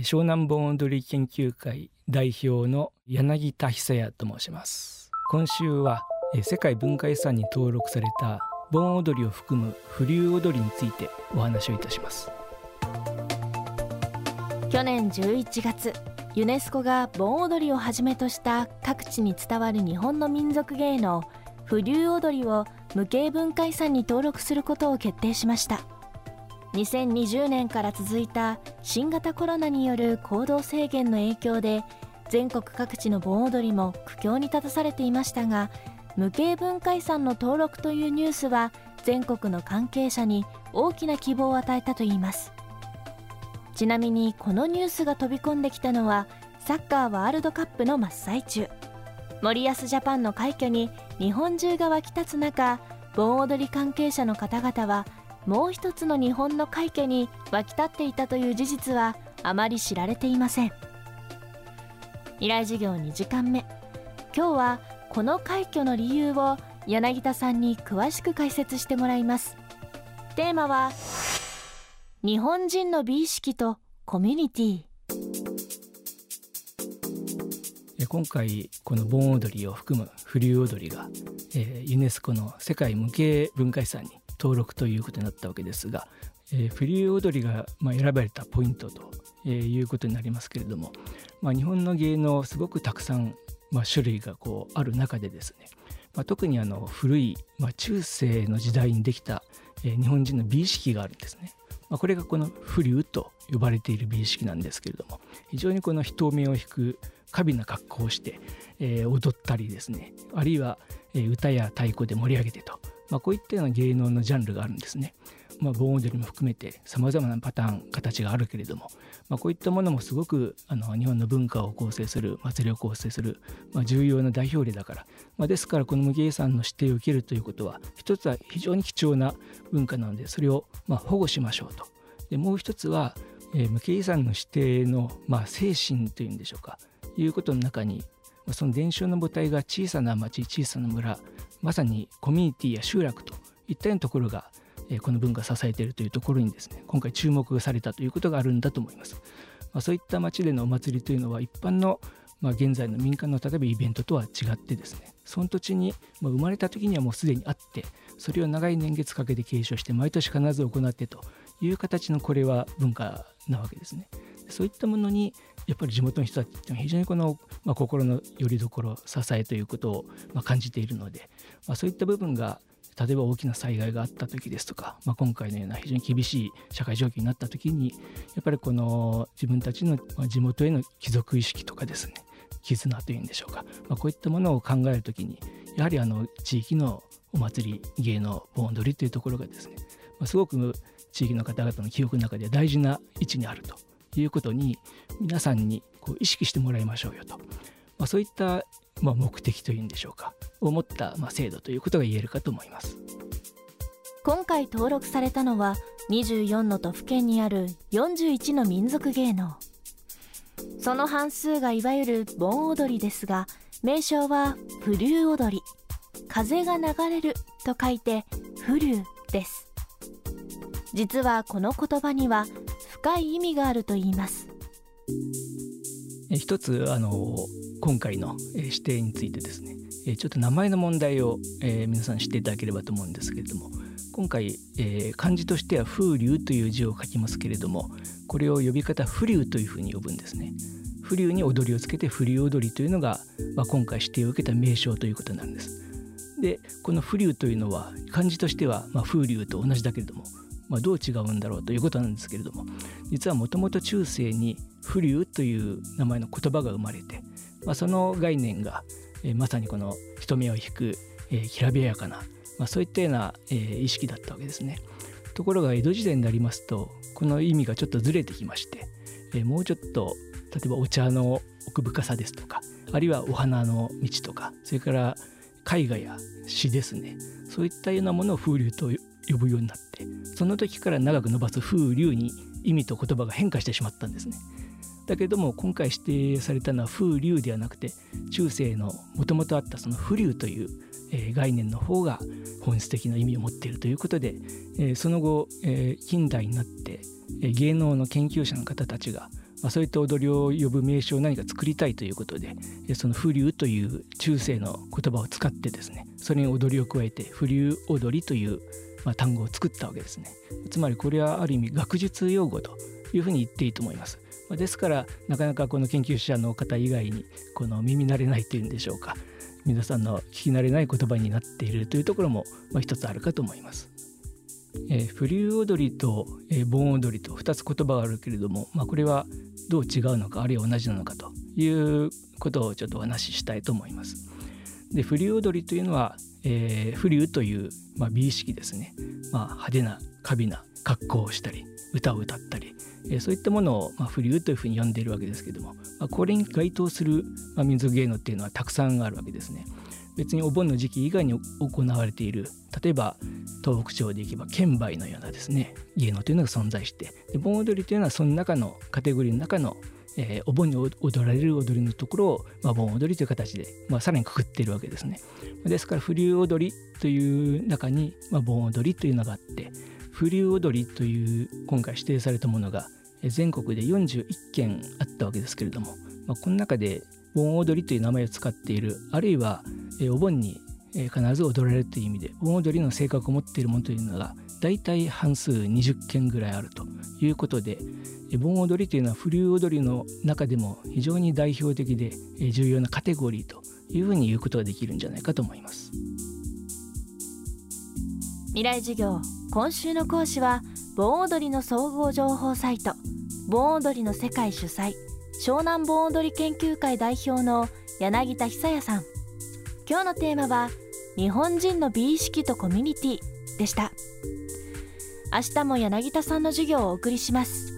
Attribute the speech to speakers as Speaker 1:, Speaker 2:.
Speaker 1: 湘南盆踊り研究会代表の柳田久也と申します。今週は世界文化遺産に登録された盆踊りを含む風流踊りについてお話をいたします。
Speaker 2: 去年11月ユネスコが盆踊りをはじめとした各地に伝わる日本の民族芸能風流踊りを無形文化遺産に登録することを決定しました。2020年から続いた新型コロナによる行動制限の影響で全国各地の盆踊りも苦境に立たされていましたが無形文化遺産の登録というニュースは全国の関係者に大きな希望を与えたといいます。ちなみにこのニュースが飛び込んできたのはサッカーワールドカップの真っ最中。森保ジャパンの快挙に日本中が沸き立つ中盆踊り関係者の方々はもう一つの日本の快挙に沸き立っていたという事実はあまり知られていません。未来授業2時間目。今日はこの快挙の理由を柳田さんに詳しく解説してもらいます。テーマは日本人の美意識とコミュニティ。
Speaker 1: 今回この盆踊りを含む風流踊りが、えー、ユネスコの世界無形文化遺産に登録ということになったわけですが、えー、風流踊りが、まあ、選ばれたポイントと、えー、いうことになりますけれども、まあ、日本の芸能すごくたくさん、まあ、種類がこうある中でですね、まあ、特にあの古い、まあ、中世の時代にできた、えー、日本人の美意識があるんですね。まあ、これがこの風流と呼ばれている美意識なんですけれども非常にこの人目を引く華美な格好をして、えー、踊ったりですねあるいは、え、歌や太鼓で盛り上げてと、まあ、こういったような芸能のジャンルがあるんですね。まあ、盆踊りも含めてさまざまなパターン形があるけれども、まあ、こういったものもすごくあの日本の文化を構成する祭りを構成する、まあ、重要な代表例だから、まあ、ですからこの無芸遺産の指定を受けるということは一つは非常に貴重な文化なのでそれをまあ保護しましょうとでもう一つは、えー、無形遺産の指定の、まあ、精神というんでしょうかいうことの中にその伝承の母体が小さな町小さな村まさにコミュニティや集落といったようなところがこの文化を支えているというところにですね今回注目されたということがあるんだと思います。まあ、そういった町でのお祭りというのは一般のまあ、現在の民間の例えばイベントとは違ってですねその土地に、まあ、生まれた時にはもうすでにあってそれを長い年月かけて継承して毎年必ず行ってという形のこれは文化なわけですね。そういったものにやっぱり地元の人たちは非常にこの、まあ、心の拠り所支えということを、まあ、感じているので、まあ、そういった部分が例えば大きな災害があった時ですとか、まあ、今回のような非常に厳しい社会状況になった時にやっぱりこの自分たちの地元への帰属意識とかですね絆というんでしょうか、まあ、こういったものを考える時にやはりあの地域のお祭り芸能盆踊りというところがですね、まあ、すごく地域の方々の記憶の中で大事な位置にあるということに皆さんにこう意識してもらいましょうよと、まあ、そういったまあ目的というんでしょうか。を持ったまあ制度ということが言えるかと思います。
Speaker 2: 今回登録されたのは24の都府県にある41の民族芸能。その半数がいわゆる盆踊りですが名称は風流踊り。風が流れると書いて風流です。実はこの言葉には深い意味があると言います。
Speaker 1: 一つあの今回の指定についてですね。ちょっと名前の問題を、えー、皆さん知っていただければと思うんですけれども。今回、えー、漢字としては風流という字を書きますけれどもこれを呼び方風流というふうに呼ぶんですね。風流に踊りをつけて風流踊りというのが、まあ、今回指定を受けた名称ということなんです。でこの風流というのは漢字としては、まあ、風流と同じだけれどもまあ、どう違うんだろうということなんですけれども実はもともと中世に風流という名前の言葉が生まれて、まあ、その概念が、えー、まさにこの人目を引く、えー、きらびやかな、まあ、そういったような、えー、意識だったわけですね。ところが江戸時代になりますとこの意味がちょっとずれてきまして、えー、もうちょっと例えばお茶の奥深さですとかあるいはお花の道とかそれから絵画や詩ですねそういったようなものを風流と呼ぶようになってその時から長く伸ばす風流に意味と言葉が変化してしまったんですね。だけども今回指定されたのは風流ではなくて中世のもともとあったその風流という、え概念の方が本質的な意味を持っているということで、えその後、え近代になって、え芸能の研究者の方たちがまあ、そういった踊りを呼ぶ名称を何か作りたいということでその風流という中世の言葉を使ってですねそれに踊りを加えて風流踊りという、まあ、単語を作ったわけですねつまりこれはある意味学術用語というふうに言っていいと思いますまですからなかなかこの研究者の方以外にこの耳慣れないというんでしょうか皆さんの聞き慣れない言葉になっているというところも、まあ、一つあるかと思います。えー、フリュー踊りと、えー、盆踊りと2つ言葉があるけれども、まあ、これはどう違うのかあるいは同じなのかということをちょっとお話ししたいと思います。でフリュー踊りというのは、えー、フリューという、まあ、美意識ですね、まあ、派手な華美な格好をしたり歌を歌ったり、えー、そういったものを、まあ、フリューというふうに呼んでいるわけですけども、まあ、これに該当する、まあ、民族芸能っていうのはたくさんあるわけですね。別にお盆の時期以外に行われている例えば東北地方でいけば剣売のようなですね芸能というのが存在して盆踊りというのはその中のカテゴリーの中の、えー、お盆に踊られる踊りのところを、まあ、盆踊りという形で、まあ、さらにくくっているわけですね。ですから風流踊りという中に、まあ、盆踊りというのがあって風流踊りという今回指定されたものが全国で41件あったわけですけれども、まあ、この中で盆踊りという名前を使っているあるいはお盆に必ず踊られるという意味で盆踊りの性格を持っているものというのが大体半数20件ぐらいあるということで盆踊りというのは風流踊りの中でも非常に代表的で重要なカテゴリーというふうに言うことができるんじゃないかと思います。
Speaker 2: 未来授業今週の講師は盆踊りの総合情報サイト盆踊りの世界主催湘南盆踊り研究会代表の柳田久也さん。今日のテーマは日本人の美意識とコミュニティでした。明日も柳田さんの授業をお送りします。